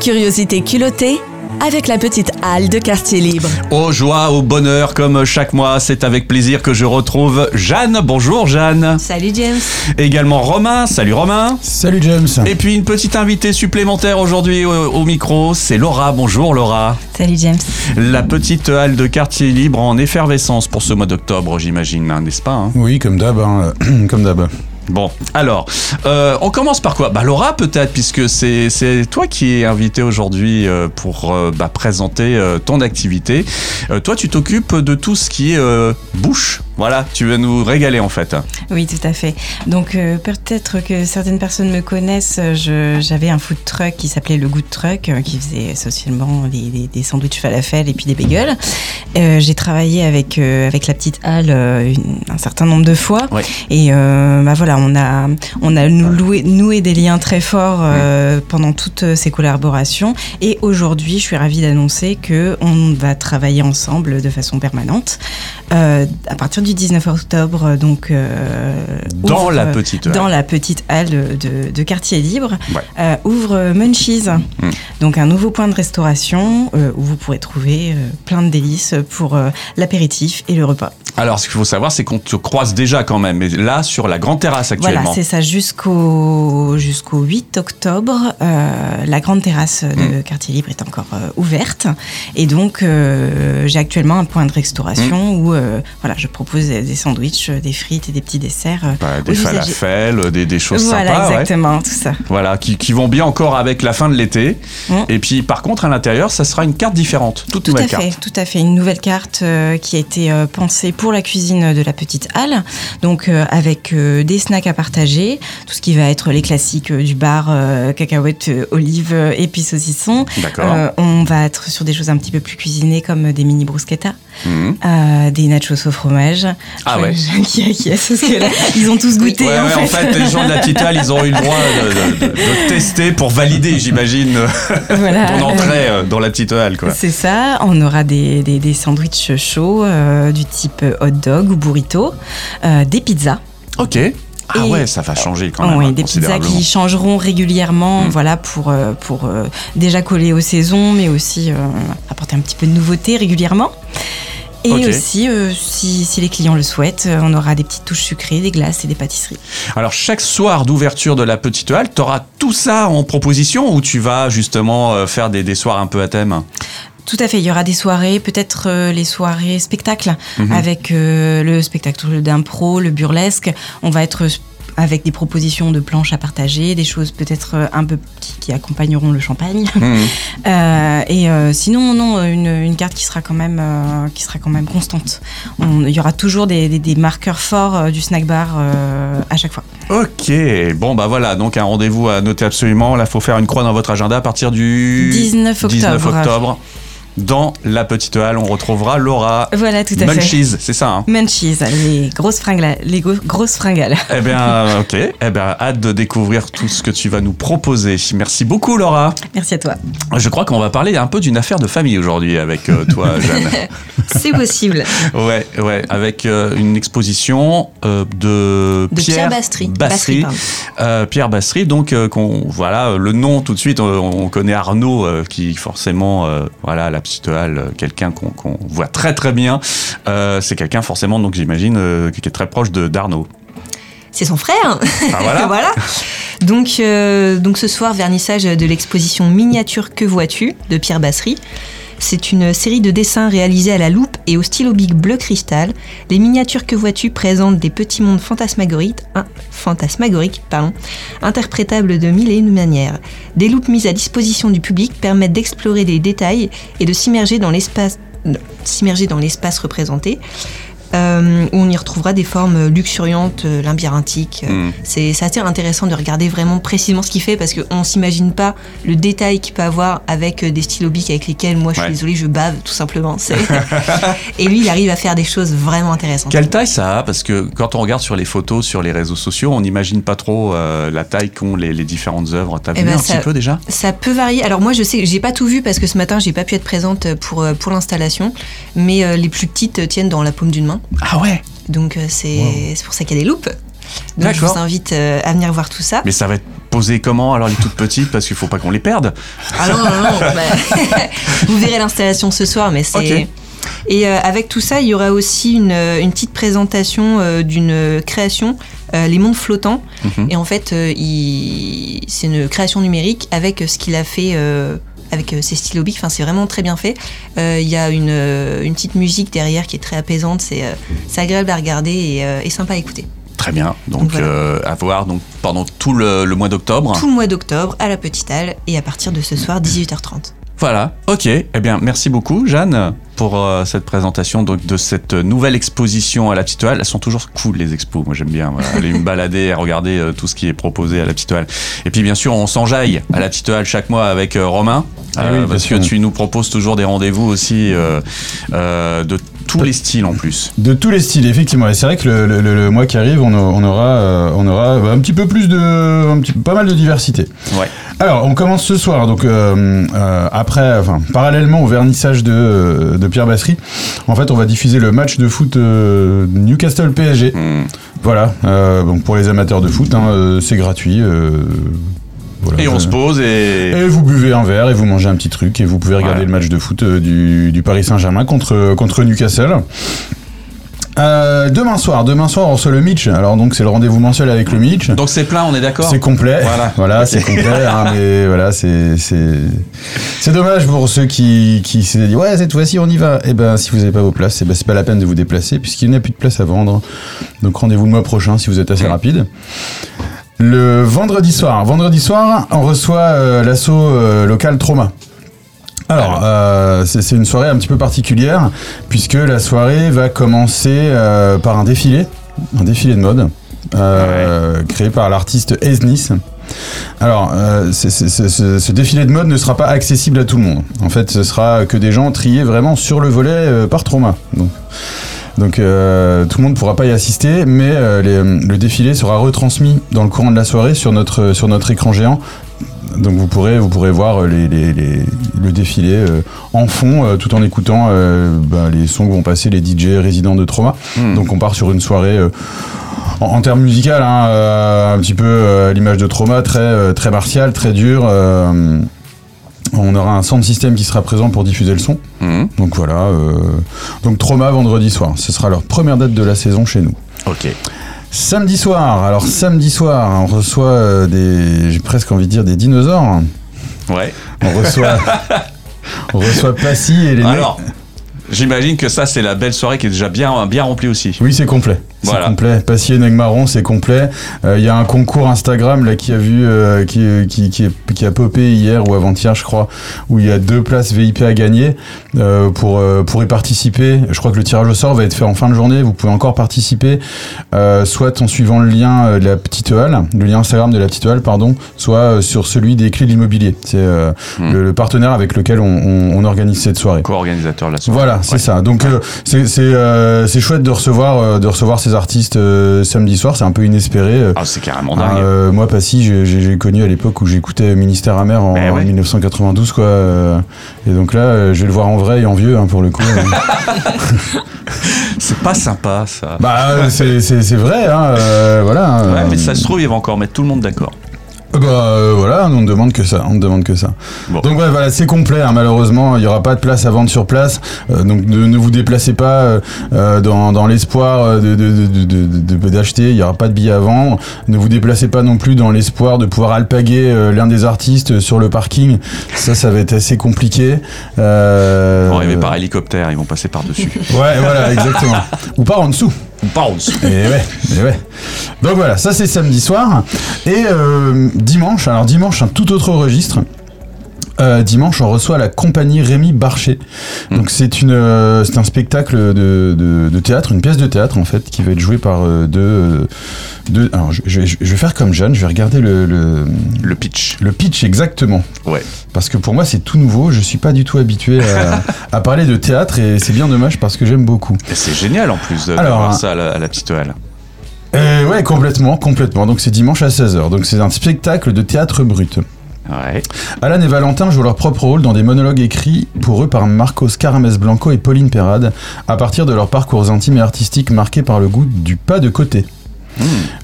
Curiosité culottée avec la petite halle de quartier libre. Au joie, au bonheur, comme chaque mois, c'est avec plaisir que je retrouve Jeanne. Bonjour Jeanne. Salut James. Également Romain. Salut Romain. Salut James. Et puis une petite invitée supplémentaire aujourd'hui au, au micro, c'est Laura. Bonjour Laura. Salut James. La petite halle de quartier libre en effervescence pour ce mois d'octobre, j'imagine, hein, n'est-ce pas hein? Oui, comme d'hab, hein, comme d'hab. Bon, alors, euh, on commence par quoi? Bah Laura peut-être, puisque c'est toi qui es invitée aujourd'hui euh, pour euh, bah, présenter ton activité. Toi, tu t'occupes de tout ce qui est bouche. Voilà, tu vas nous régaler en fait. Oui, tout à fait. Donc euh, peut-être que certaines personnes me connaissent. J'avais un food truck qui s'appelait le Good Truck, euh, qui faisait essentiellement des, des, des sandwichs falafel et puis des bagels. Euh, J'ai travaillé avec avec la petite halle une- un certain nombre de fois. Ouais. Et bah voilà, on a on a nou- loué- noué des liens très forts pendant toutes ces collaborations. Et aujourd'hui, je suis ravie d'annoncer que on va travailler ensemble de façon permanente à partir du 19 octobre. Donc euh, Dans ouvre, la petite halle. dans la petite halle de, de quartier libre, Ouais. euh, ouvre Munchies, Mm. donc un nouveau point de restauration euh, où vous pourrez trouver plein de délices pour l'apéritif et le repas. Alors, ce qu'il faut savoir, c'est qu'on te croise déjà quand même, mais là, sur la grande terrasse actuellement. Voilà, c'est ça jusqu'au jusqu'au 8 octobre. euh, la grande terrasse de quartier libre est encore euh, ouverte et donc euh, j'ai actuellement un point de restauration où euh, voilà, je propose des des sandwichs, des frites et des petits desserts. euh, Bah, des falafels, des, des choses Voilà, sympas. ouais. exactement, tout ça. Voilà, qui, qui vont bien encore avec la fin de l'été. Mm. Et puis, par contre, à l'intérieur, ça sera une carte différente, toute Tout nouvelle à fait, tout à fait. Une nouvelle carte euh, qui a été euh, pensée pour la cuisine de la petite halle, donc euh, avec euh, des snacks à partager, tout ce qui va être les classiques euh, du bar, euh, cacahuètes, euh, olives euh, puis saucissons. D'accord. Euh, on va être sur des choses un petit peu plus cuisinées comme des mini bruschetta, Mhm. euh, des nachos au fromage. Ah ouais. qui acquiesce parce que là, ils ont tous goûté Ouais, en, ouais, fait. en fait, les gens de la petite halle, ils ont eu le droit de, de- de- de tester pour valider, j'imagine, Voilà. ton entrée euh, dans la. Quoi. C'est ça, on aura des, des, des sandwichs chauds euh, du type hot dog ou burrito, euh, des pizzas. Ok. Ah Et- ouais, ça va changer quand même. oui, hein, des pizzas qui changeront régulièrement, Mm. voilà, pour, euh, pour déjà coller aux saisons, mais aussi apporter un petit peu de nouveauté régulièrement. Et aussi, euh, si, si les clients le souhaitent, euh, on aura des petites touches sucrées, des glaces et des pâtisseries. Alors, chaque soir d'ouverture de la petite halle, tu auras tout ça en proposition ou tu vas justement euh, faire des, des soirs un peu à thème? Tout à fait, il y aura des soirées, peut-être euh, les soirées spectacles, Mhm. avec euh, le spectacle d'impro, le burlesque. On va être avec des propositions de planches à partager, des choses peut-être euh, un peu qui, qui accompagneront le champagne. Mhm. Euh, et euh, sinon, non, une, une carte qui sera quand même, euh, qui sera quand même constante. On- Il y aura toujours des, des- des marqueurs forts du snack bar à chaque fois. Ok, bon bah voilà, donc un rendez-vous à noter absolument. Là, faut faire une croix dans votre agenda à partir du 19 octobre. 19 octobre. Dans la petite halle, on retrouvera Laura Voilà, tout à fait. Munchies, c'est ça hein Munchies, les grosses fringales. Les grosses fringales. Eh bien, ok. Eh bien, hâte de découvrir tout ce que tu vas nous proposer. Merci beaucoup, Laura. Merci à toi. Je crois qu'on va parler un peu d'une affaire de famille aujourd'hui avec euh, toi, Jeanne. C'est possible. Ouais, ouais, avec euh, une exposition euh, de, De Pierre Bastry. Bastry, Bastry. Euh, Pierre Bastry, donc qu'on voilà le nom tout de suite. On, on connaît Arnaud, qui forcément, voilà, la petite halle, euh, quelqu'un qu'on voit très très bien. Euh, C'est quelqu'un forcément, donc j'imagine, euh, qui est très proche de d'Arnaud. C'est son frère. Ah, voilà. Donc, donc ce soir, vernissage de l'exposition Miniature Que vois-tu de Pierre Bassery. C'est une série de dessins réalisés à la loupe et au stylo bic bleu cristal. Les miniatures que vois-tu présentent des petits mondes fantasmagoriques, hein, fantasmagoriques pardon, interprétables de mille et une manières. Des loupes mises à disposition du public permettent d'explorer des détails et de s'immerger dans l'espace représenté. Euh, où on y retrouvera des formes luxuriantes, euh, labyrinthiques. Mm. C'est c'est assez intéressant de regarder vraiment précisément ce qu'il fait parce qu'on s'imagine pas le détail qu'il peut avoir avec euh, des stylos bics avec lesquels moi je Ouais. suis désolée, je bave tout simplement. Et lui, il arrive à faire des choses vraiment intéressantes. Quelle taille ça a? Parce que quand on regarde sur les photos, sur les réseaux sociaux, on n'imagine pas trop euh, la taille qu'ont les, les différentes œuvres. T'as Eh vu ben, un ça- petit peu déjà? Ça peut varier. Alors moi, je sais, j'ai pas tout vu parce que ce matin, j'ai pas pu être présente pour euh, pour l'installation, mais euh, les plus petites euh, tiennent dans la paume d'une main. Ah ouais Donc euh, c'est pour ça qu'il y a des loupes. Donc je vous invite euh, à venir voir tout ça. Mais ça va être poser comment alors les toutes petites? Parce qu'il faut pas qu'on les perde. Ah non, non, non. bah, vous verrez l'installation ce soir, mais c'est. Et euh, avec tout ça, il y aura aussi une, une petite présentation euh, d'une création, euh, Les Mondes Flottants. Mhm. Et en fait, il- c'est une création numérique avec ce qu'il a fait. Euh, avec euh, ses stylos bic, enfin c'est vraiment très bien fait. Euh, Il y a une, euh, une petite musique derrière qui est très apaisante, c'est euh, agréable à regarder et, euh, et sympa à écouter. Très bien. Donc Donc voilà. euh, à voir donc pendant tout le, le mois d'octobre. Tout le mois d'octobre à la Petite Halle et à partir de ce soir 18h30. Voilà. Ok. Eh bien merci beaucoup Jeanne pour euh, cette présentation donc, de cette nouvelle exposition à la Petite Halle. Elles sont toujours cool les expos. Moi j'aime bien voilà, aller me balader et regarder euh, tout ce qui est proposé à la Petite Halle. Et puis bien sûr on s'enjaille à la Petite Halle chaque mois avec euh, Romain. Ah oui, bien parce que tu nous proposes toujours des rendez-vous aussi euh, euh, de tous les styles en plus. De tous les styles, effectivement. Et c'est vrai que le, le- le- le mois qui arrive, on, a- on aura, euh, on aura un petit peu plus de, un petit, pas mal de diversité. Ouais. Alors, on commence ce soir. Donc, euh, euh, après, enfin, parallèlement au vernissage de, de Pierre Bassery, en fait, on va diffuser le match de foot Newcastle PSG. Hmm. Voilà. Donc, pour les amateurs de foot, hein, c'est gratuit. Voilà. Et on se pose et. Et vous buvez un verre et vous mangez un petit truc et vous pouvez regarder Ouais. le match de foot euh, du, du Paris Saint-Germain contre, contre Newcastle. Euh, demain soir, demain soir, on reçoit le Mitch. Alors donc c'est le rendez-vous mensuel avec le Mitch. Donc c'est plein, on est d'accord C'est complet. Voilà. Voilà, c'est complet. hein, mais voilà, c'est c'est c'est dommage pour ceux qui qui s'est dit ouais cette fois-ci on y va. Et ben si vous n'avez pas vos places, eh ben, c'est pas la peine de vous déplacer puisqu'il n'y a plus de place à vendre. Donc rendez-vous le mois prochain si vous êtes assez rapide. Le vendredi soir, vendredi soir, on reçoit euh, l'assaut euh, local Trauma. Alors, euh, c'est c'est une soirée un petit peu particulière puisque la soirée va commencer euh, par un défilé, un défilé de mode euh, créé par l'artiste Esnis. Alors, euh, c'est- c'est- c'est- ce, ce défilé de mode ne sera pas accessible à tout le monde. En fait, ce sera que des gens triés vraiment sur le volet euh, par trauma. Donc, donc euh, tout le monde ne pourra pas y assister, mais euh, les- le défilé sera retransmis dans le courant de la soirée sur notre, sur notre écran géant. Donc vous pourrez, vous pourrez voir les, les- les- le défilé euh, en fond euh, tout en écoutant euh, bah, les sons que vont passer les DJ résidents de Trauma. Hmm. Donc on part sur une soirée euh, en, en termes musical, hein, euh, un petit peu euh, à l'image de Trauma, très, euh, très martial, très dur. On aura un sound system qui sera présent pour diffuser le son. Hmm. Donc voilà. euh, donc Trauma vendredi soir. Ce sera leur première date de la saison chez nous. Ok. Samedi soir. Alors samedi soir, on reçoit euh, des, j'ai presque envie de dire des dinosaures. Ouais. On reçoit, on reçoit Passy et les. Alors, j'imagine que ça, c'est la belle soirée qui est déjà bien, bien remplie aussi. Oui, c'est complet. C'est Voilà. complet. Passy et Negmaron, c'est complet. Euh, Il y a un concours Instagram là qui a vu, euh, qui, qui, qui, est- qui a popé hier ou avant-hier, je crois, où il y a deux places VIP à gagner euh, pour euh, pour y participer. Je crois que le tirage au sort va être fait en fin de journée. Vous pouvez encore participer, euh, soit en suivant le lien euh, de la petite halle, le lien Instagram de la petite halle, pardon, soit euh, sur celui des clés de l'immobilier. C'est euh, Hmm. le, le partenaire avec lequel on, on, on organise cette soirée. Co-organisateur de la soirée. Voilà, c'est Ouais. ça. Donc euh, c'est c'est euh, c'est chouette de recevoir euh, de recevoir ces artistes euh, samedi soir. C'est un peu inespéré. euh. Ah, c'est carrément dingue. Euh, moi, Passy, j'ai- connu à l'époque où j'écoutais Ministère amer en, ouais. en 1992, quoi. et donc là, je vais le voir en vrai et en vieux, hein, pour le coup. euh. C'est pas sympa, ça. bah, c'est vrai, hein, voilà. Ouais, euh, mais ça se trouve, il va encore mettre tout le monde d'accord. Bah euh, voilà, on ne demande que ça, on ne demande que ça. Bon. Donc ouais, voilà, c'est complet. hein, malheureusement, il n'y aura pas de place à vendre sur place. Euh, donc ne, ne vous déplacez pas euh, euh, dans, dans l'espoir euh, de- de- de- de- de- de- d'acheter. Il n'y aura pas de billets à vendre. Ne vous déplacez pas non plus dans l'espoir de pouvoir alpaguer euh, l'un des artistes sur le parking. Ça, ça va être assez compliqué. Euh, Ils vont arriver par hélicoptère, ils vont passer par-dessus. Ouais, voilà, exactement. Ou par en dessous. Dessous. Et ouais, et ouais. Donc voilà, ça c'est samedi soir. Et euh, dimanche, alors dimanche, un tout autre registre. Euh, dimanche, on reçoit la compagnie Rémi Barcher. Donc c'est une, euh, c'est un spectacle de, de, de théâtre, une pièce de théâtre en fait, qui va être jouée par euh, deux, deux. Alors je, je vais- je vais faire comme Jeanne, je vais regarder le, le, Le pitch. le pitch exactement. Ouais. Parce que pour moi c'est tout nouveau, je suis pas du tout habitué à, à parler de théâtre et c'est bien dommage parce que j'aime beaucoup. Et c'est génial en plus d'avoir ça à la, à la petite halle. Euh, ouais, complètement, complètement. Donc c'est dimanche à 16h. Donc c'est un spectacle de théâtre brut. Ouais. Alan et Valentin jouent leur propre rôle dans des monologues écrits pour eux par Marcos Carames Blanco et Pauline Perrade, à partir de leurs parcours intimes et artistiques marqués par le goût du pas de côté.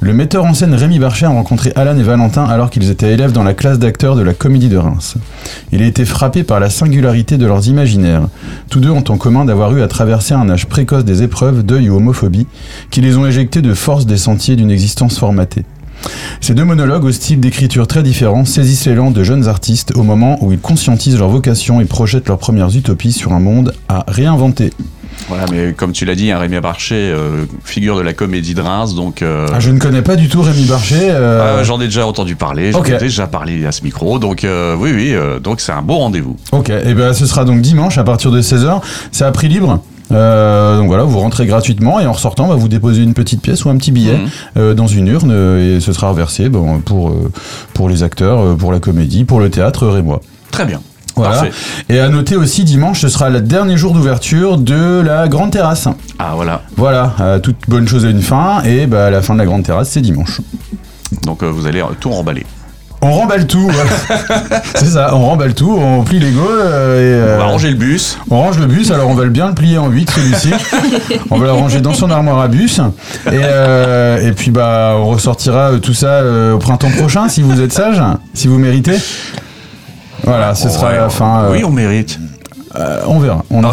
Le metteur en scène Rémi Barcher a rencontré Alan et Valentin alors qu'ils étaient élèves dans la classe d'acteurs de la Comédie de Reims. Il a été frappé par la singularité de leurs imaginaires. Tous deux ont en commun d'avoir eu à traverser un âge précoce des épreuves, deuil ou homophobie, qui les ont éjectés de force des sentiers d'une existence formatée. Ces deux monologues au style d'écriture très différent saisissent l'élan de jeunes artistes au moment où ils conscientisent leur vocation et projettent leurs premières utopies sur un monde à réinventer. Voilà, mais comme tu l'as dit, un Rémi Barcher, euh, figure de la comédie de Reims, donc. euh, Ah, je ne connais pas du tout Rémi Barcher. euh, ah, J'en ai déjà entendu parler, j'en ai déjà parlé à ce micro, donc euh, oui, oui, donc c'est un beau rendez-vous. Ok, et ben ce sera donc dimanche à partir de 16h. C'est à prix libre? Euh, donc voilà, vous rentrez gratuitement et en ressortant, bah, vous déposez une petite pièce ou un petit billet Mhm. euh, dans une urne euh, et ce sera reversé bon, pour, pour les acteurs, pour la comédie, pour le théâtre rémois. Très bien. Voilà. Parfait. Et à noter aussi, dimanche, ce sera le dernier jour d'ouverture de la Grande Terrasse. Ah voilà, Voilà, euh, toute bonne chose a une fin et bah, la fin de la Grande Terrasse, c'est dimanche. donc euh, vous allez tout remballer. On remballe tout, voilà. c'est ça, on remballe tout, on plie les gaules et... On va euh, ranger le bus. On range le bus, alors on va le bien le plier en 8 celui-ci. on va le ranger dans son armoire à bus. Et, euh, et puis bah on ressortira euh, tout ça euh, au printemps prochain si vous êtes sage, si vous méritez. Voilà, ce sera Ouais, la fin. euh, Oui, on mérite. euh, on verra. On en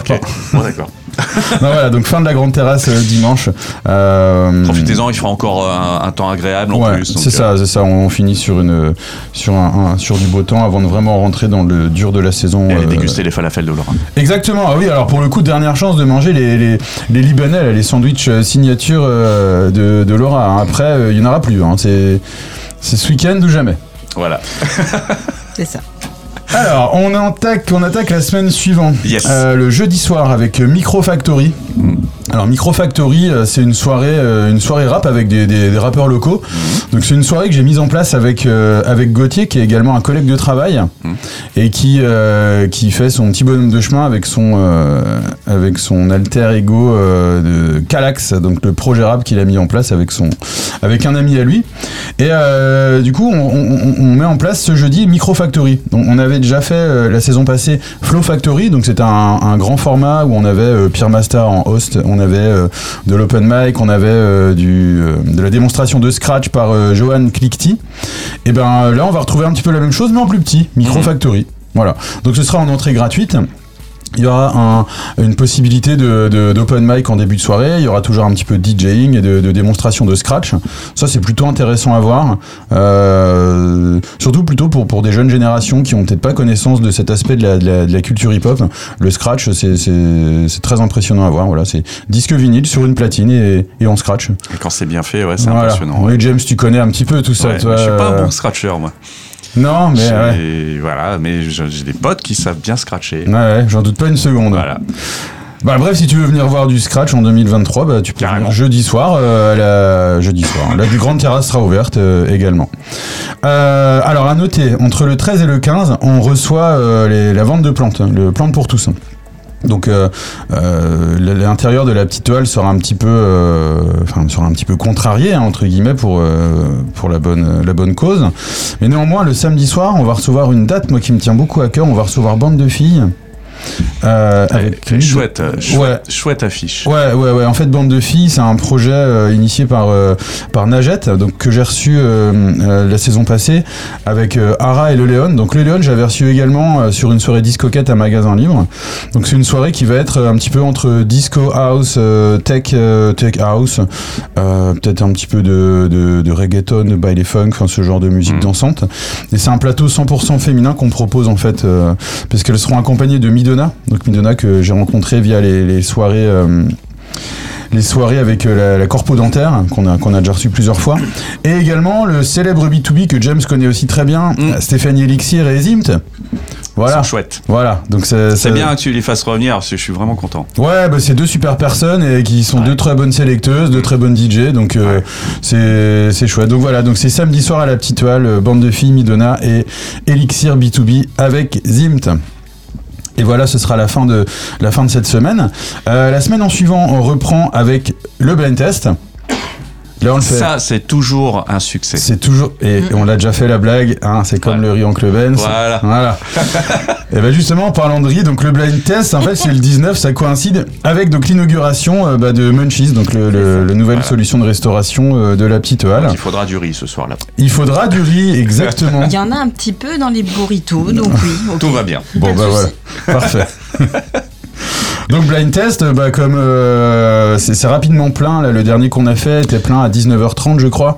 d'accord. Non, voilà, donc fin de la grande terrasse euh, dimanche. Euh, Profitez-en, il fera encore euh, un, un temps agréable en Ouais, plus. c'est euh, ça, c'est ça. On finit sur une sur un, un- sur du beau temps avant de vraiment rentrer dans le dur de la saison. Et aller euh, déguster les falafels de Laura. Exactement, ah oui, alors pour le coup, dernière chance de manger les, les, les Libanais, là, les sandwichs euh, signature euh, de, de Laura. hein. Après, euh, il n'y en aura plus. hein. C'est c'est ce week-end ou jamais. Voilà. C'est ça. Alors, on attaque, on attaque la semaine suivante. Yes. Euh, le jeudi soir avec Micro Factory. Alors Micro Factory, euh, c'est une soirée, euh, une soirée rap avec des, des- des rappeurs locaux. Donc c'est une soirée que j'ai mise en place avec euh, avec Gauthier, qui est également un collègue de travail et qui euh, qui fait son petit bonhomme de chemin avec son avec son alter ego de Calax, donc le projet rap qu'il a mis en place avec son avec un ami à lui. Et du coup, on, on- on met en place ce jeudi Micro Factory. Donc, on avait déjà fait euh, la saison passée Flow Factory, donc c'était un, un grand format où on avait euh, Pierre Master en host, on avait euh, de l'open mic, on avait du, de la démonstration de scratch par Johan Clickty. Et ben là, on va retrouver un petit peu la même chose, mais en plus petit, Micro Mhm. Factory. Voilà. Donc ce sera en entrée gratuite. Il y aura un- une possibilité de, de- d'open mic en début de soirée. Il y aura toujours un petit peu de DJing et de, de démonstration de scratch. Ça, c'est plutôt intéressant à voir. Euh, surtout plutôt pour, pour des jeunes générations qui ont peut-être pas connaissance de cet aspect de la, de la- de la culture hip-hop. Le scratch, c'est, très impressionnant à voir. Voilà, c'est disque vinyle sur une platine et, et on scratch. Et quand c'est bien fait, ouais, c'est Voilà. impressionnant. Oui, James, tu connais un petit peu tout ça. Ouais, toi, je suis pas un bon scratcher, moi. Non, mais ouais. Voilà, mais j'ai des potes qui savent bien scratcher. Ouais, ouais, j'en doute pas une seconde. Voilà. Bah bref, si tu veux venir voir du scratch en 2023, bah, tu peux Carrément. venir jeudi soir. euh, à la... Jeudi soir. La grande terrasse sera ouverte euh, également. Euh, alors à noter, entre le 13 et le 15, on reçoit les- la vente de plantes, hein, le plante pour tous. Donc euh, euh, l'intérieur de la petite toile sera un petit peu, euh, sera un petit peu contrarié hein, entre guillemets pour pour la bonne la bonne cause. Mais néanmoins, le samedi soir, on va recevoir une date moi qui me tient beaucoup à cœur. On va recevoir bande de filles. Euh, avec Une chouette, euh, chouette, Ouais. chouette affiche. Ouais, ouais, ouais. En fait, Bande de filles, c'est un projet euh, initié par euh, par Najette, donc que j'ai reçu la saison passée avec Ara et le Léon. Donc le Léon, j'avais reçu également sur une soirée discoquette à magasin libre. Donc c'est une soirée qui va être un petit peu entre disco house, tech, tech house, peut-être un petit peu de, de, de reggaeton, de baile funk, enfin ce genre de musique Mhm. dansante. Et c'est un plateau 100% féminin qu'on propose en fait, parce qu'elles seront accompagnées de Midona. Donc Midona que j'ai rencontré via les, les soirées. euh, les soirées avec euh, la, la corpo dentaire qu'on a qu'on a déjà reçu plusieurs fois et également le célèbre B2B que James connaît aussi très bien Mm. Stéphanie Elixir et Zimt voilà Ils sont chouettes. voilà donc c'est C'est bien que tu les fasses revenir parce que je suis vraiment content. Ouais, bah c'est deux super personnes et qui sont Ouais. deux très bonnes sélecteuses, deux très bonnes DJ, donc euh, c'est c'est chouette. Donc voilà, donc c'est samedi soir à la petite toile, bande de filles, Midona et Elixir B2B avec Zimt. Et voilà, ce sera la fin de la fin de cette semaine. Euh, la semaine en suivant, on reprend avec le blind test. Là, on le fait. Ça, c'est toujours un succès. C'est toujours et on l'a déjà fait la blague. Hein, c'est comme le riz en Benz. Voilà. Voilà. et ben justement, en parlant de riz, donc le blind test, en fait, c'est le 19, ça coïncide avec donc l'inauguration euh, bah, de Munchies, donc le, le- la nouvelle Voilà. solution de restauration euh, de la petite halle. Il faudra du riz ce soir-là. Il faudra du riz, exactement. Il y en a un petit peu dans les burritos, donc oui. Tout va bien. Bon, de bah voilà. Parfait. Donc blind test, bah, comme euh, c'est rapidement plein, là, le dernier qu'on a fait était plein à 19h30 je crois.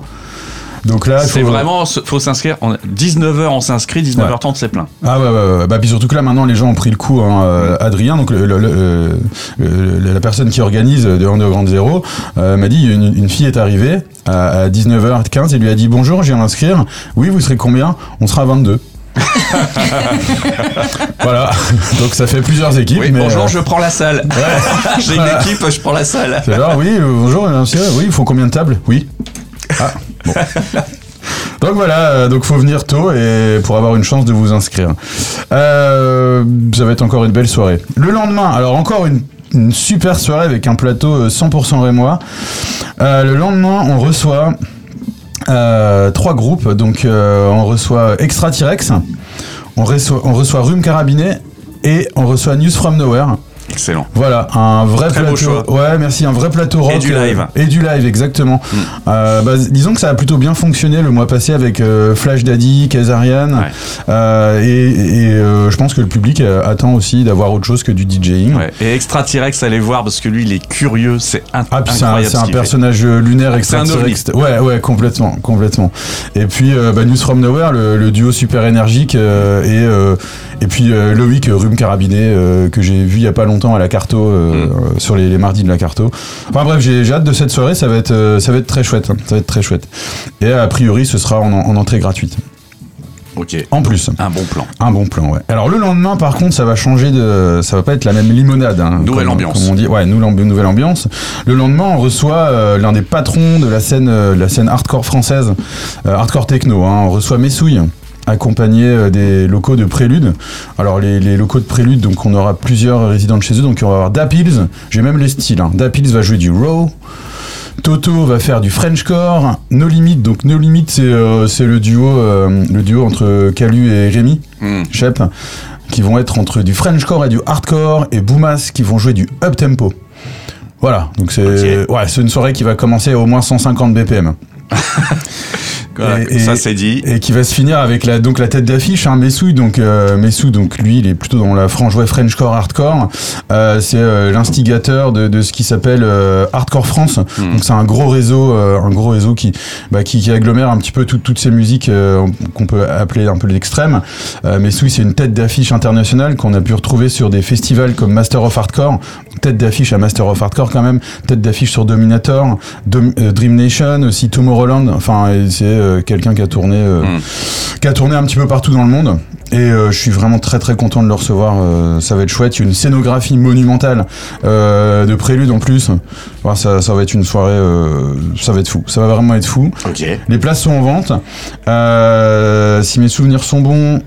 Donc là, il C'est faut- vraiment, faut s'inscrire. En 19h, on s'inscrit, 19h30, c'est plein. Ah ouais, ouais, ouais. Bah, puis surtout que là maintenant les gens ont pris le coup. Hein. Euh, Adrien, donc le, le- le- euh, le- la personne qui organise de Underground Zero, euh, m'a dit une, une fille est arrivée à, à 19h15 et lui a dit bonjour, je viens m'inscrire. Oui, vous serez combien? On sera 22. voilà, donc ça fait plusieurs équipes. Oui, mais, bonjour, euh, je prends la salle. J'ai une Voilà. équipe, je prends la salle. C'est genre, oui, euh, bonjour, monsieur. Oui, il faut combien de tables? Oui. Ah, bon. Donc voilà, euh, donc faut venir tôt et pour avoir une chance de vous inscrire. Euh, ça va être encore une belle soirée. Le lendemain, alors encore une, une super soirée avec un plateau euh, 100% rémois. Euh, le lendemain, on reçoit euh, trois groupes. Donc euh, on reçoit Extra T-Rex, on reçoit, on Carabinet et on reçoit News from Nowhere. Excellent. Voilà, un vrai Très beau plateau. choix. Ouais, merci, un vrai plateau rock. Et du euh, live. et du live, exactement. Mm. Euh, bah, disons que ça a plutôt bien fonctionné le mois passé avec euh, Flash Daddy, Kazarian. Ouais. Euh, et et, euh, je pense que le public euh, attend aussi d'avoir autre chose que du DJing. Ouais. Et Extra T-Rex, allez voir parce que lui, il est curieux, c'est Ah, puis c'est un, incroyable. c'est ce un personnage euh, lunaire un extraterrestre. Ouais, ouais, complètement, complètement. Et puis euh, bah, News from Nowhere, le, le duo super énergique, euh, et euh, et puis euh, Loïc euh, Rhume Carabinet euh, que j'ai vu il y a pas longtemps à la Carto euh, Mm. sur les, les mardis de la Carto. Enfin bref, j'ai hâte de cette soirée, ça va être euh, ça va être très chouette, hein. ça va être très chouette. Et a priori, ce sera en, en entrée gratuite. Ok. En plus. Un bon plan. Un bon plan, ouais. Alors le lendemain, par contre, ça va changer de, ça va pas être la même limonade. hein, Nouvelle comme- ambiance. Comme on dit, ouais, nouvelle ambiance. Le lendemain, on reçoit euh, l'un des patrons de la scène, euh, de la scène hardcore française, euh, hardcore techno. Hein, on reçoit Messouille accompagné euh, des locaux de Prélude. Alors les, les locaux de Prélude, donc on aura plusieurs résidents de chez eux, donc on va avoir Dapils, j'ai même les styles. Hein. Dapils va jouer du raw, Toto va faire du Frenchcore, No Limit, donc No Limit c'est euh, le duo euh, le duo entre Calu et Rémi. Hmm. Shep, qui vont être entre du Frenchcore et du hardcore, et Boomas qui vont jouer du up tempo. Voilà, donc c'est Ok. ouais, c'est une soirée qui va commencer à au moins 150 BPM Voilà, Et- ça c'est dit. et qui va se finir avec la donc la tête d'affiche hein, Messou donc euh, Messou donc lui il est plutôt dans la frange ouais, Frenchcore hardcore. Euh, c'est euh, l'instigateur de, de ce qui s'appelle euh, Hardcore France. Hmm. donc c'est un gros réseau euh, un gros réseau qui bah, qui, qui agglomère un petit peu tout- toutes ces musiques euh, qu'on peut appeler un peu l'extrême. Euh, Messou c'est une tête d'affiche internationale qu'on a pu retrouver sur des festivals comme Master of Hardcore. Tête d'affiche à Master of Hardcore quand même. Tête d'affiche sur Dominator Dom- Dream Nation aussi Tomorrowland. Enfin c'est euh, quelqu'un qui a tourné euh, Hmm. qui a tourné un petit peu partout dans le monde. Et euh, je suis vraiment très très content de le recevoir. euh, ça va être chouette. Il y a une scénographie monumentale euh, de prélude en plus. Ça, ça va être une soirée. euh, ça va être fou. Ça va vraiment être fou. Les places sont en vente. Euh, si mes souvenirs sont bons,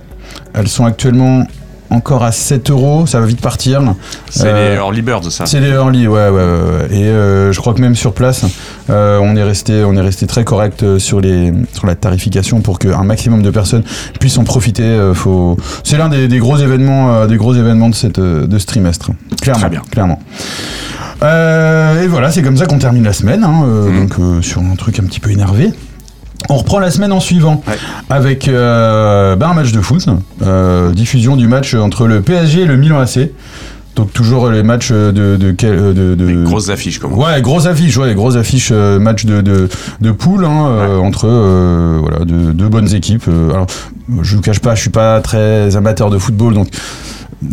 elles sont actuellement encore à 7 euros. Ça va vite partir. C'est Euh, les early birds, ça. c'est les early, ouais, ouais, ouais. Et euh, je crois que même sur place, euh, on est resté, on est resté très correct euh, sur les, sur la tarification pour qu'un maximum de personnes puissent en profiter. euh, faut, c'est l'un des, des gros événements, euh, des gros événements de cette, euh, de ce trimestre. Clairement, Très bien. clairement. Euh, et voilà, c'est comme ça qu'on termine la semaine, hein, euh, Mhm. donc euh, sur un truc un petit peu énervé. On reprend la semaine en suivant Ouais. avec euh, ben, un match de foot, euh, diffusion du match entre le PSG et le Milan AC. Donc toujours les matchs de de quel- euh, de, de, Des grosses affiches, comme Ouais, grosse affiche, ouais, grosse affiche, euh, match de, de, de poule hein, euh, entre euh, voilà, deux, bonnes équipes. alors, je vous cache pas, je suis pas très amateur de football, donc.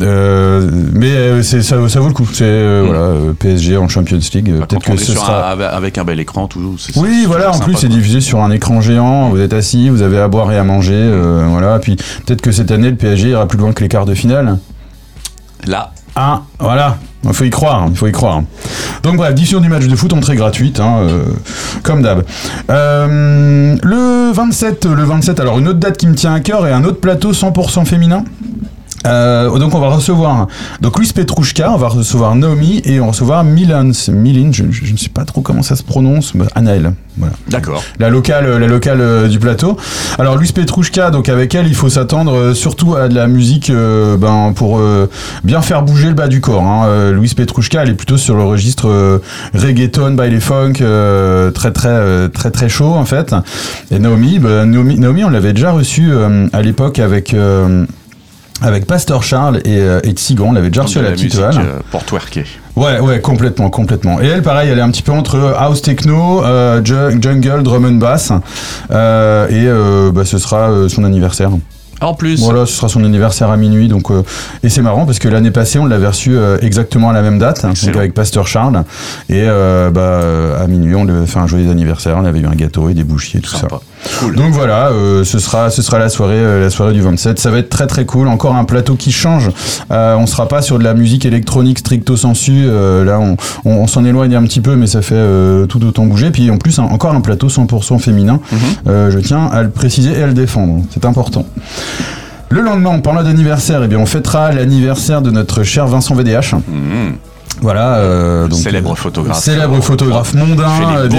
Euh, mais euh, ça, ça vaut le coup. C'est euh, Mm. voilà, PSG en Champions League. Peut-être que ce sera. un- avec un bel écran, c'est- Oui, voilà, en plus c'est diffusé sur un écran géant, vous êtes assis, vous avez à boire et à manger, euh, voilà, puis peut-être que cette année le PSG ira plus loin que les quarts de finale. Là, Ah, voilà, il faut y croire, il faut y croire. Donc bref, diffusion du match de foot entrée gratuite, hein, euh, comme d'hab. Euh, le 27, le 27, alors une autre date qui me tient à cœur et un autre plateau 100% féminin. Euh, donc on va recevoir donc Luis Petrouchka, on va recevoir Naomi et on va recevoir Milans, Milin, je, je ne sais pas trop comment ça se prononce, mais Anaël, voilà. D'accord. La locale, la locale euh, du plateau. Alors Luis Petrouchka, donc avec elle, il faut s'attendre euh, surtout à de la musique, euh, ben pour euh, bien faire bouger le bas du corps. Hein. Luis Petrouchka, elle est plutôt sur le registre reggaeton, baile funk, euh, très très très très chaud en fait. Et Naomi, ben, Naomi, Naomi, on l'avait déjà reçue euh, à l'époque avec euh, avec Pasteur Charles et, euh, et Tsigan, on l'avait déjà reçu à la, la petite musique euh, pour twerker. Ouais, ouais, complètement, complètement. Et elle, pareil, elle est un petit peu entre house techno, euh, ju- jungle, drum and bass. Euh, et euh, bah, ce sera euh, son anniversaire. En plus, Voilà, ce sera son anniversaire à minuit. Donc, euh, et c'est marrant parce que l'année passée, on l'avait reçu euh, exactement à la même date, donc avec Pasteur Charles. Et euh, bah, euh, à minuit, on lui avait fait un joyeux anniversaire. On avait eu un gâteau et des bougies et tout ça. Cool. Donc voilà, euh, ce sera ce sera la soirée euh, la soirée du 27. Ça va être très très cool. Encore un plateau qui change. Euh, on sera pas sur de la musique électronique stricto sensu. Euh, là, on, on, on s'en éloigne un petit peu, mais ça fait tout autant bouger. Puis en plus, un- encore un plateau 100% féminin. Mhm. Je tiens à le préciser et à le défendre. C'est important. Le lendemain, en parlant d'anniversaire, eh bien, on fêtera l'anniversaire de notre cher Vincent VDH. Mmh. Voilà, euh, donc, Célèbre euh, photographe. Célèbre photographe mondain, Qui fait les des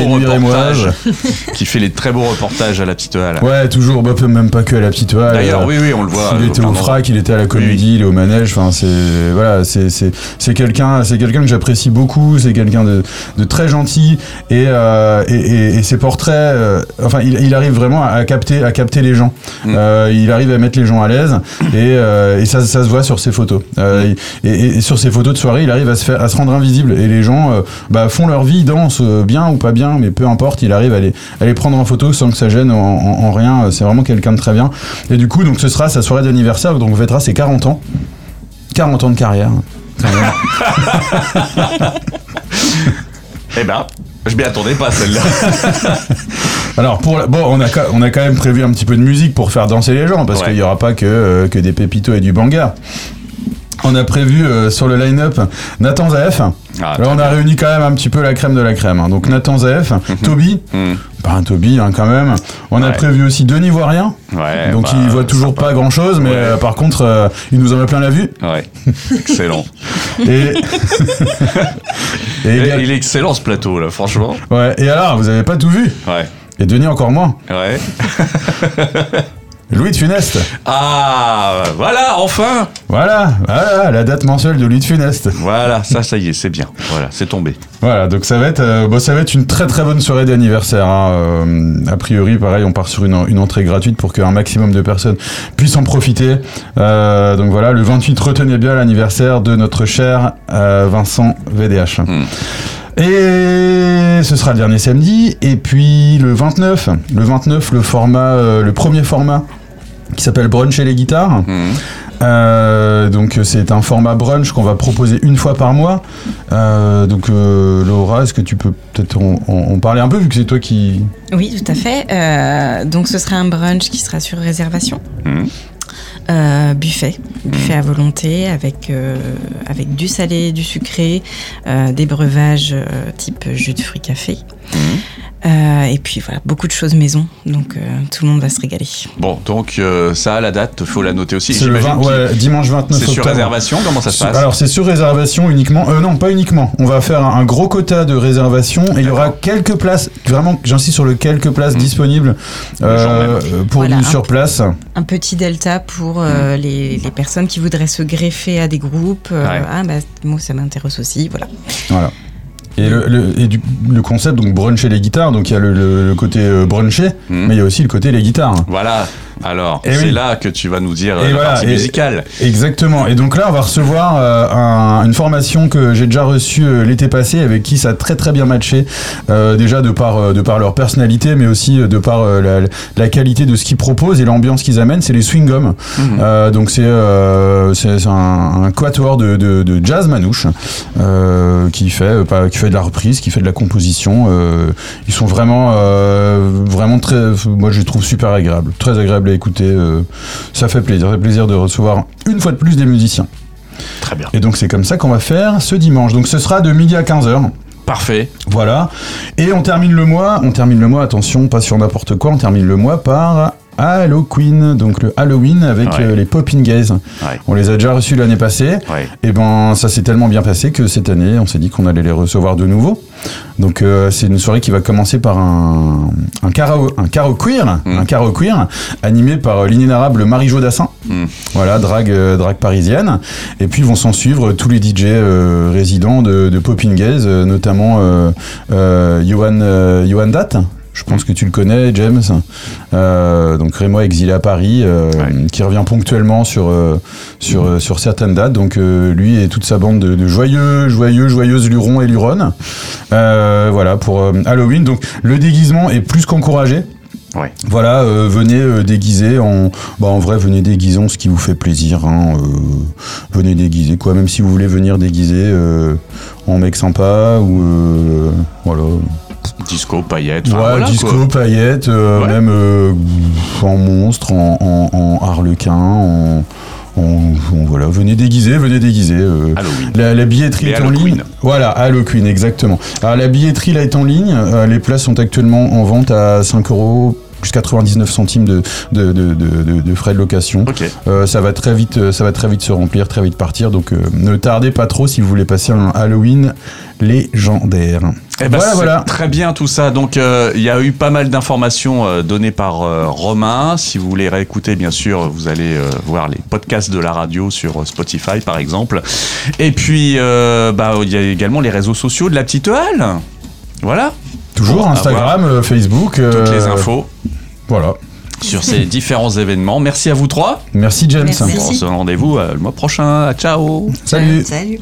qui fait les très beaux reportages à la petite halle. Ouais, toujours, bah, même pas que à la petite halle. D'ailleurs, oui, oui, on le voit. il euh, était au frac, il était à la comédie, il est au manège. Enfin, c'est voilà, c'est c'est c'est quelqu'un, c'est quelqu'un que j'apprécie beaucoup. C'est quelqu'un de, de très gentil et euh, et, et, et ses portraits. euh, enfin, il, il arrive vraiment à, à capter à capter les gens. Mm. Euh, il arrive à mettre les gens à l'aise et, euh, et ça ça se voit sur ses photos. Euh, et- et sur ses photos de soirée, il arrive à se faire à se rendre invisible et les gens euh, bah, font leur vie, dansent euh, bien ou pas bien, mais peu importe, il arrive à les à les prendre en photo sans que ça gêne en, en- en rien. C'est vraiment quelqu'un de très bien. Et du coup, donc ce sera sa soirée d'anniversaire, donc on fêtera ses 40 ans. 40 ans de carrière. Eh ben, je m'y attendais pas celle-là. Alors pour la- bon, on a on a quand même prévu un petit peu de musique pour faire danser les gens parce Ouais. qu'il y aura pas que euh, que des pépitos et du banga. On a prévu euh, sur le line-up Nathan Zaef. Ah, Alors on a réuni quand même un petit peu la crème de la crème. hein. Donc Nathan Zaef, Toby, Hmm. pas un Toby hein, quand même. On a Ouais. prévu aussi Denis Voirien. Ouais. donc bah, il voit toujours sympa. pas grand chose, mais Ouais. euh, par contre euh, il nous en a plein la vue. Ouais. Excellent. Et, il est excellent ce plateau là, franchement. ouais. et alors vous avez pas tout vu? Ouais. Et Denis encore moins. Ouais. Louis de Funeste. Ah, voilà, enfin. Voilà, voilà, la date mensuelle de Louis de Funeste. Voilà, ça, ça y est, c'est bien. Voilà, c'est tombé. Voilà, donc ça va être, euh, bon, ça va être une très très bonne soirée d'anniversaire. hein. Euh, a priori, pareil, on part sur une, une entrée gratuite pour qu'un maximum de personnes puissent en profiter. Euh, donc voilà, le 28, retenez bien l'anniversaire de notre cher Vincent VDH. Hmm. Et ce sera le dernier samedi. Et puis le 29, le 29, le format, euh, le premier format qui s'appelle Brunch et les guitares. Mhm. Euh, donc c'est un format brunch qu'on va proposer une fois par mois. Euh, donc euh, Laura, est-ce que tu peux peut-être en, en- en parler un peu vu que c'est toi qui... Oui, tout à fait. Euh, donc ce sera un brunch qui sera sur réservation. Mhm. Euh, buffet, buffet à volonté avec, euh, avec du salé, du sucré, euh, des breuvages euh, type jus de fruits café. Euh, et puis voilà, beaucoup de choses maison, donc euh, tout le monde va se régaler. Bon, donc euh, ça, la date, faut la noter aussi. C'est le J'imagine 20 qu'il- ouais, dimanche 29 C'est sur octobre. réservation Comment ça se Sur- passe Alors c'est sur réservation uniquement. Euh, non, pas uniquement. On va faire un, un gros quota de réservation et il y aura quelques places. Vraiment, j'insiste sur le quelques places Mhm. disponibles euh, pour Voilà, un sur place. Un petit delta pour euh, les, les personnes qui voudraient se greffer à des groupes. Euh, Ouais. Ah bah moi ça m'intéresse aussi, voilà. Voilà. Et, le, le- et du, le concept, donc bruncher les guitares, donc il y a le, le- le côté euh, bruncher, Mhm. mais il y a aussi le côté les guitares. Voilà. Alors, c'est oui. là que tu vas nous dire Et euh, la voilà, partie musicale. Exactement. Et donc là, on va recevoir euh, un- une formation que j'ai déjà reçue euh, l'été passé, avec qui ça a très très bien matché. Euh, déjà de par de par leur personnalité, mais aussi de par la, la qualité de ce qu'ils proposent et l'ambiance qu'ils amènent. C'est les Swing Gum. Mhm. Euh, donc c'est c'est un, un quatuor de, de, de jazz manouche qui fait pas- qui fait de la reprise, qui fait de la composition. ils sont vraiment vraiment très, moi je les trouve super agréables, très agréables à écouter. euh, ça fait plaisir, ça fait plaisir de recevoir une fois de plus des musiciens. Très bien. Et donc c'est comme ça qu'on va faire ce dimanche. Donc ce sera de midi à 15h. Parfait. Voilà. Et on termine le mois, on termine le mois, attention, pas sur n'importe quoi, on termine le mois par Halloween, donc le Halloween avec Ouais. euh, les Poppin Gays. Ouais. On les a déjà reçus l'année passée. Ouais. Et ben ça s'est tellement bien passé que cette année on s'est dit qu'on allait les recevoir de nouveau. Donc euh, c'est une soirée qui va commencer par un un un queer, Mm. un queer animé par euh, l'inénarrable Marie-Jo Dassin. Mm. Voilà, drague drague parisienne et puis vont s'en suivre tous les DJ euh, résidents de, de Poppin Gaze, notamment Johan Johan Dat. Je pense que tu le connais, James. Euh, donc Rémois exilé à Paris, euh, Ouais. qui revient ponctuellement sur euh, sur sur certaines dates. Donc lui et toute sa bande de, de joyeux, joyeux, joyeuses lurons et luronnes. Voilà pour Halloween. Donc le déguisement est plus qu'encouragé. Ouais. Voilà, euh, venez euh, déguiser en, bah, en vrai, venez déguiser en ce qui vous fait plaisir. Hein, euh, venez déguiser quoi, même si vous voulez venir déguiser en mec sympa ou voilà. Disco, paillettes. Ouais, voilà, disco, paillettes, euh, Ouais. même euh, en monstre, en, en, en harlequin, en, voilà, venez déguiser, venez déguiser. euh, Halloween. la, la billetterie est en ligne. Voilà, Halloween, exactement. Alors la billetterie là est en ligne. euh, les places sont actuellement en vente à 5 euros plus 99 centimes de, de, frais de location. Euh, ça va très vite, euh, ça va très vite se remplir, très vite partir. Donc euh, ne tardez pas trop si vous voulez passer un Halloween légendaire. Eh ben, voilà, voilà. Très bien tout ça. Donc euh, il y a eu pas mal d'informations euh, données par euh, Romain. Si vous voulez réécouter, bien sûr, vous allez voir les podcasts de la radio sur Spotify, par exemple. Et puis bah il y a également les réseaux sociaux de la petite halle. Voilà. Toujours Instagram, euh, Facebook. Toutes les euh, infos Voilà. sur ces différents événements. Merci à vous trois. Merci James. Merci. On se rendez-vous euh, le mois prochain. Ciao. Salut. Salut.